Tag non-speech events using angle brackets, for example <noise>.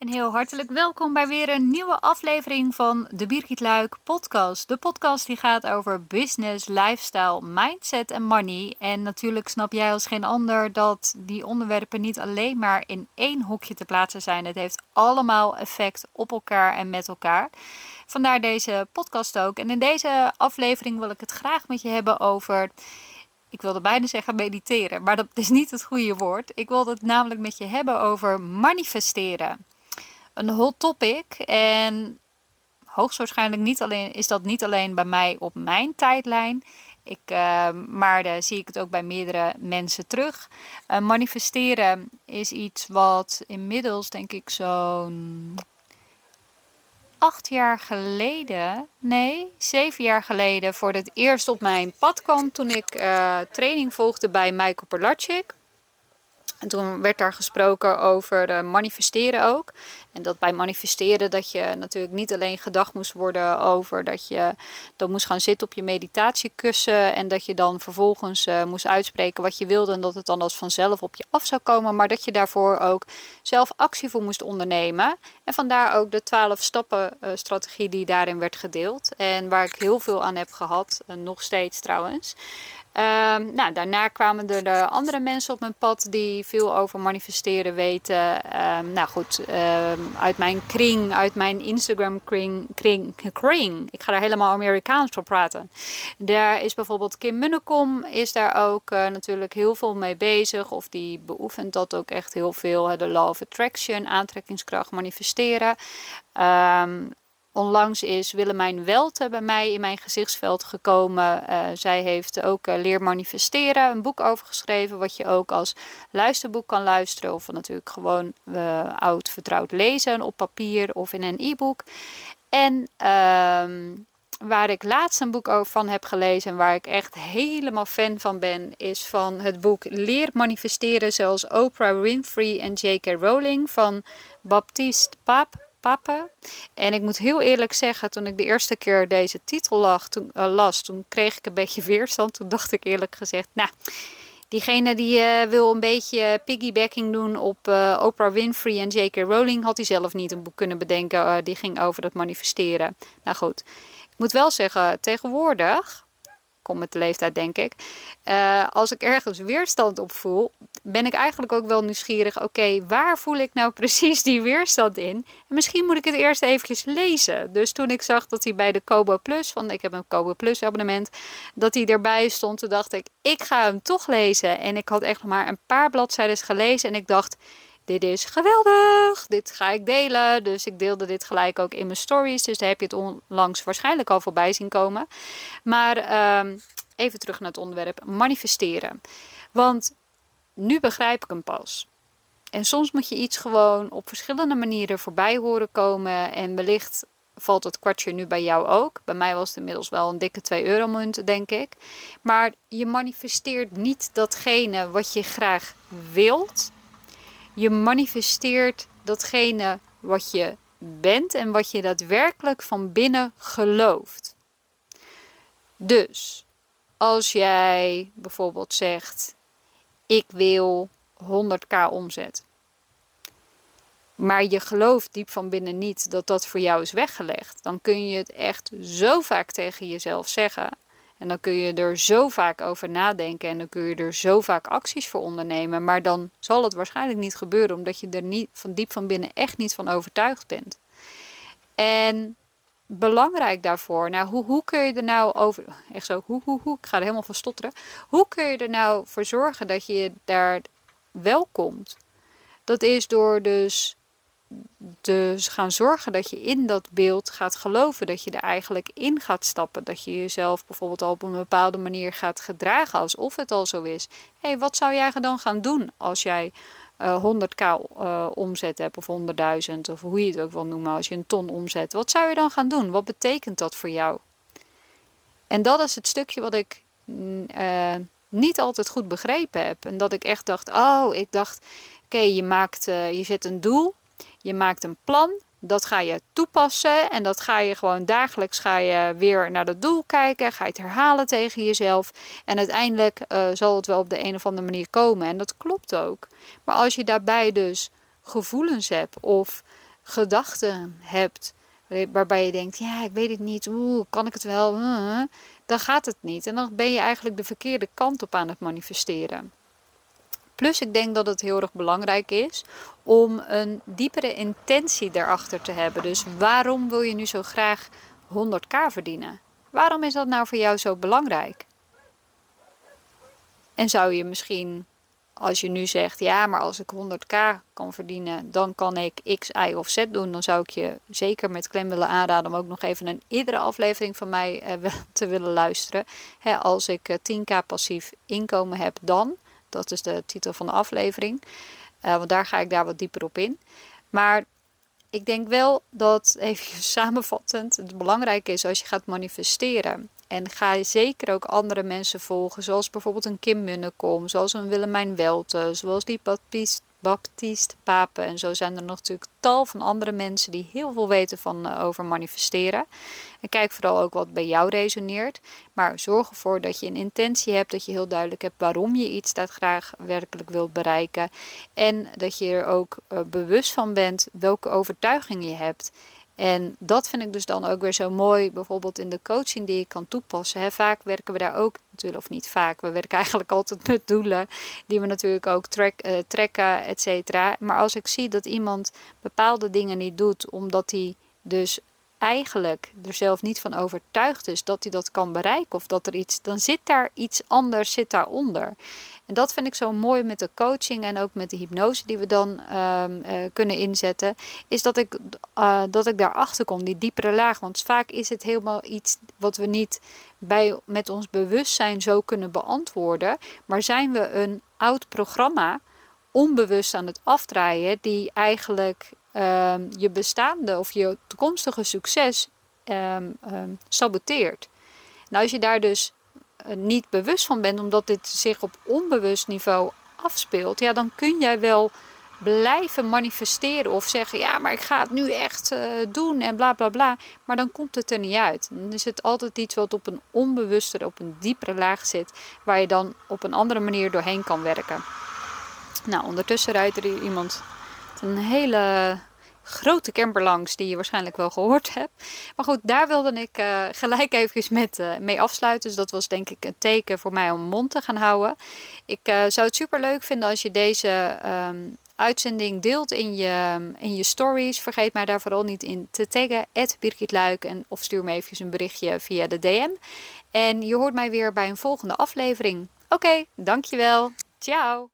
En heel hartelijk welkom bij weer een nieuwe aflevering van de Birgit Luik podcast. De podcast die gaat over business, lifestyle, mindset en money. En natuurlijk snap jij als geen ander dat die onderwerpen niet alleen maar in één hokje te plaatsen zijn. Het heeft allemaal effect op elkaar en met elkaar. Vandaar deze podcast ook. En in deze aflevering wil ik het graag met je hebben over ik wilde bijna zeggen mediteren, maar dat is niet het goede woord. Ik wilde het namelijk met je hebben over manifesteren een hot topic. En hoogstwaarschijnlijk niet alleen, is dat niet alleen bij mij op mijn tijdlijn. Ik, uh, maar zie ik het ook bij meerdere mensen terug. Uh, manifesteren is iets wat inmiddels, denk ik, zo'n acht jaar geleden, nee, zeven jaar geleden, voor het eerst op mijn pad kwam. Toen ik uh, training volgde bij Michael Perlachik. En toen werd daar gesproken over uh, manifesteren ook. En dat bij manifesteren dat je natuurlijk niet alleen gedacht moest worden over dat je dan moest gaan zitten op je meditatiekussen. En dat je dan vervolgens uh, moest uitspreken wat je wilde. En dat het dan als vanzelf op je af zou komen. Maar dat je daarvoor ook zelf actie voor moest ondernemen. En vandaar ook de 12 stappen uh, strategie die daarin werd gedeeld. En waar ik heel veel aan heb gehad. nog steeds trouwens. Um, nou, daarna kwamen er de andere mensen op mijn pad die veel over manifesteren weten. Um, nou goed, um, uit mijn kring, uit mijn Instagram kring, kring, kring. Ik ga daar helemaal Amerikaans voor praten. Daar is bijvoorbeeld Kim Munnekom, is daar ook uh, natuurlijk heel veel mee bezig. Of die beoefent dat ook echt heel veel. De Law of Attraction, aantrekkingskracht, manifesteren. Onlangs is Willemijn Welte bij mij in mijn gezichtsveld gekomen. Uh, zij heeft ook uh, Leer Manifesteren, een boek over geschreven, wat je ook als luisterboek kan luisteren. Of natuurlijk gewoon uh, oud vertrouwd lezen op papier of in een e-book. En ehm, waar ik laatst een boek over van heb gelezen en waar ik echt helemaal fan van ben, is van het boek Leer Manifesteren zoals Oprah Winfrey en J.K. Rowling van Baptiste Paap papa. En ik moet heel eerlijk zeggen, toen ik de eerste keer deze titel uh, las, toen kreeg ik een beetje <laughs> weerstand. Toen dacht ik eerlijk gezegd, nou, diegene die uh, wil een beetje piggybacking doen op uh, Oprah Winfrey en J.K. Rowling, had hij zelf niet een boek kunnen bedenken. die ging over dat manifesteren. Nou goed, ik moet wel zeggen, tegenwoordig kom met de leeftijd, denk ik. Uh, als ik ergens weerstand op voel, ben ik eigenlijk ook wel nieuwsgierig. Oké, waar voel ik nou <laughs> precies die weerstand in? En misschien moet ik het eerst eventjes lezen. Dus toen ik zag dat hij bij de Kobo Plus, want ik heb een Kobo Plus abonnement, dat hij erbij stond, toen dacht ik, ik ga hem toch lezen. En ik had echt maar een paar bladzijden gelezen en ik dacht dit is geweldig, dit ga ik delen. Dus ik deelde dit gelijk ook in mijn stories. Dus daar heb je het onlangs waarschijnlijk al voorbij zien komen. Maar ehm, even terug naar het onderwerp manifesteren. Want nu begrijp ik hem pas. En soms moet je iets gewoon op verschillende manieren voorbij horen komen. En wellicht valt het kwartje nu bij jou ook. Bij mij was het inmiddels wel een dikke 2 euro munt, denk ik. Maar je manifesteert niet datgene wat je graag wilt. Je manifesteert datgene wat je bent en wat je daadwerkelijk van binnen gelooft. Dus als jij bijvoorbeeld zegt: Ik wil 100k omzet. Maar je gelooft diep van binnen niet dat dat voor jou is weggelegd. Dan kun je het echt zo vaak tegen jezelf zeggen. En dan kun je er zo vaak over nadenken en dan kun je er zo vaak acties voor ondernemen. Maar dan zal het waarschijnlijk niet gebeuren, omdat je er niet van diep van binnen echt niet van overtuigd bent. En belangrijk daarvoor, nou, hoe, hoe kun je er nou over, echt zo, hoe, hoe, hoe, ik ga er helemaal van stotteren. Hoe kun je er nou voor zorgen dat je daar wel komt? Dat is door dus dus gaan zorgen dat je in dat beeld gaat geloven, dat je er eigenlijk in gaat stappen, dat je jezelf bijvoorbeeld al op een bepaalde manier gaat gedragen alsof het al zo is. Hé, hey, wat zou jij dan gaan doen als jij uh, 100k uh, omzet hebt of 100.000 of hoe je het ook wil noemen, als je een ton omzet? Wat zou je dan gaan doen? Wat betekent dat voor jou? En dat is het stukje wat ik uh, niet altijd goed begrepen heb. En dat ik echt dacht, oh, ik dacht, oké, je maakt, je zet een doel je maakt een plan, dat ga je toepassen en dat ga je gewoon dagelijks ga je weer naar dat doel kijken, ga je het herhalen tegen jezelf en uiteindelijk uh, zal het wel op de een of andere manier komen en dat klopt ook. Maar als je daarbij dus gevoelens hebt of gedachten hebt waarbij je denkt, ja, ik weet het niet, oeh, kan ik het wel, dan gaat het niet. En dan ben je eigenlijk de verkeerde kant op aan het manifesteren. Plus, ik denk dat het heel erg belangrijk is om een diepere intentie erachter te hebben. Dus waarom wil je nu zo graag 100k verdienen? Waarom is dat nou voor jou zo belangrijk? En zou je misschien als je nu zegt, ja, maar als ik 100k kan verdienen, dan kan ik X, Y of Z doen. Dan zou ik je zeker met klem willen aanraden om ook nog even een eerdere aflevering van mij eh, <laughs> te willen luisteren. als ik 10k eh, passief inkomen heb, dan. Dat is de titel van de aflevering. Uh, want daar ga ik daar wat dieper op in. Maar ik denk wel dat, even <laughs> samenvattend, het belangrijk is als je gaat manifesteren en ga je zeker ook andere mensen volgen, zoals bijvoorbeeld een Kim Munnekom, zoals een Willemijn Welte, zoals die Baptiste, Baptiste Papen. En zo zijn er nog natuurlijk tal van andere mensen die heel veel weten van uh, over manifesteren. En kijk vooral ook wat bij jou resoneert. Maar zorg ervoor dat je een intentie hebt, dat je heel duidelijk hebt waarom je iets dat graag werkelijk wilt bereiken. En dat je er ook uh, bewust van bent welke overtuiging je hebt. En dat vind ik dus dan ook weer zo mooi, bijvoorbeeld in de coaching die ik kan toepassen. Hè. Vaak werken we daar ook natuurlijk, of niet vaak, we werken <laughs> eigenlijk altijd met doelen die we natuurlijk ook track, uh, trekken, et cetera. Maar als ik zie dat iemand bepaalde dingen niet doet, omdat hij dus eigenlijk er zelf niet van overtuigd is dat hij dat kan bereiken of dat er iets, dan zit daar iets anders zit daaronder. En dat vind ik zo mooi met de coaching en ook met de hypnose die we dan ehm, eh, kunnen inzetten, is dat ik, uh, dat ik daarachter kom, die diepere laag. Want vaak is het helemaal iets wat we niet bij, met ons bewustzijn zo kunnen beantwoorden, maar zijn we een oud programma onbewust aan het afdraaien die eigenlijk Ehm, je bestaande of je toekomstige succes um, saboteert. Nou, als je daar dus eh, niet bewust van bent, omdat dit zich op onbewust niveau afspeelt, ja, dan kun jij wel blijven manifesteren of zeggen: ja, maar ik ga het nu echt uh, doen en bla bla bla. Maar dan komt het er niet uit. Dan is het altijd iets wat op een onbewuste, op een diepere laag zit, waar je dan op een andere manier doorheen kan werken. Nou, ondertussen rijdt er iemand een hele grote camper langs die je waarschijnlijk wel gehoord hebt. Maar goed, daar wilde ik uh, gelijk even met, uh, mee afsluiten. Dus dat was denk ik een teken voor mij om mond te gaan houden. Ik uh, zou het super leuk vinden als je deze um, uitzending deelt in je, in je stories. Vergeet mij daar vooral niet in te taggen. Birgit Luik en, of stuur me even een berichtje via de DM. En je hoort mij weer bij een volgende aflevering. Oké, dankjewel. Ciao.